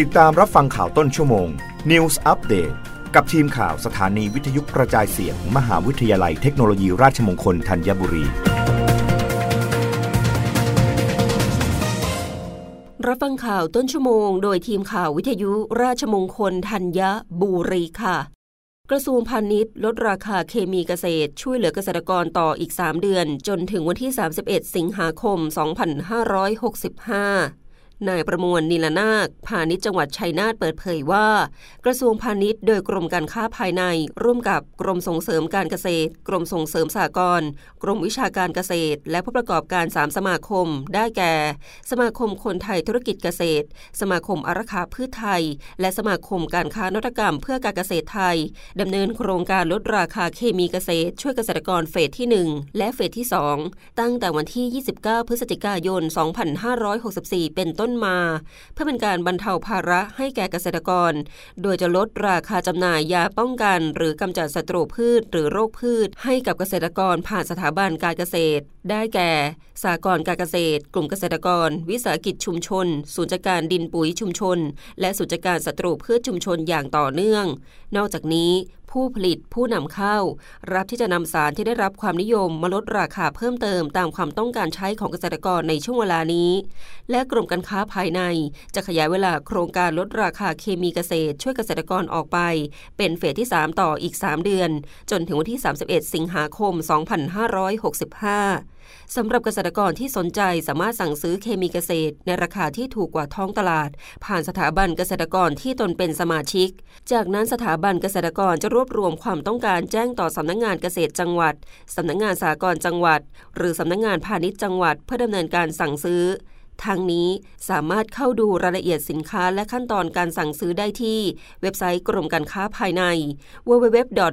ติดตามรับฟังข่าวต้นชั่วโมง News Update กับทีมข่าวสถานีวิทยุกระจายเสียงมหาวิทยาลัยเทคโนโลยีราชมงคลธัญบุรี รับฟังข่าวต้นชั่วโมง โดยทีมข่าววิทยุราชมงคลธัญบุรีค่ะ กระทรวงพาณิชย์ ลดราคาเคมีเกษตร ช่วยเหลือเกษตรกรต่ออีก 3 เดือน จนถึงวันที่ 31 สิงหาคม 2565 นายประมวลนิลนาคพาณิชย์จังหวัดชัยนาทเปิดเผยว่า กระทรวงพาณิชย์โดยกรมการค้าภายใน ร่วมกับกรมส่งเสริมการเกษตร กรมส่งเสริมสหกรณ์กรมวิชาการเกษตร และผู้ประกอบการ 3 สมาคม ได้แก่ สมาคมคนไทยธุรกิจเกษตร สมาคมอารักขาพืชไทย และสมาคมการค้านวัตกรรมเพื่อการเกษตรไทยดำเนินโครงการลดราคาเคมีเกษตร ช่วยเกษตรกรเฟสที่ 1 และเฟสที่ 2 ตั้งแต่วันที่ 29 พฤศจิกายน 2564 เป็นต้นนมา เพื่อเป็นการบรรเทาภาระให้แก่เกษตรกร โดยจะลดราคาจำหน่ายยาป้องกัน หรือกำจัดศัตรูพืช หรือโรคพืช ให้กับเกษตรกรผ่านสถาบันการเกษตร ได้แก่สากลการเกษตร กลุ่มเกษตรกร วิสาหกิจชุมชน ศูนย์จัดการดินปุ๋ยชุมชน และศูนย์จัดการศัตรูพืชชุมชนอย่างต่อเนื่อง นอกจากนี้ ผู้ผลิตผู้นำเข้า รับที่จะนำสารที่ได้รับความนิยมมาลดราคาเพิ่มเติมตามความต้องการใช้ของเกษตรกรในช่วงเวลานี้ และกรมการค้าภายใน จะขยายเวลาโครงการลดราคาเคมีเกษตร ช่วยเกษตรกรออกไป เป็นเฟสที่ 3 ต่ออีก 3 เดือน จนถึงวันที่ 31 สิงหาคม 2565 สำหรับเกษตรกรที่สนใจสามารถสั่งซื้อเคมีเกษตร ในราคาที่ถูกกว่าท้องตลาด ผ่านสถาบันเกษตรกรที่ตนเป็นสมาชิก จากนั้นสถาบันเกษตรกรจะรวบรวมความต้องการแจ้งต่อสำนักงงานเกษตรจังหวัดสำนักงงานสากลจังหวัด หรือสำนักงงานพาณิชย์จังหวัด เพื่อดำเนินการสั่งซื้อทางนี้สามารถเข้าดูรายละเอียดสินค้าและขั้นตอนการสั่งซื้อได้ที่ เว็บไซต์กรมการค้าภายใน www.dit.go.th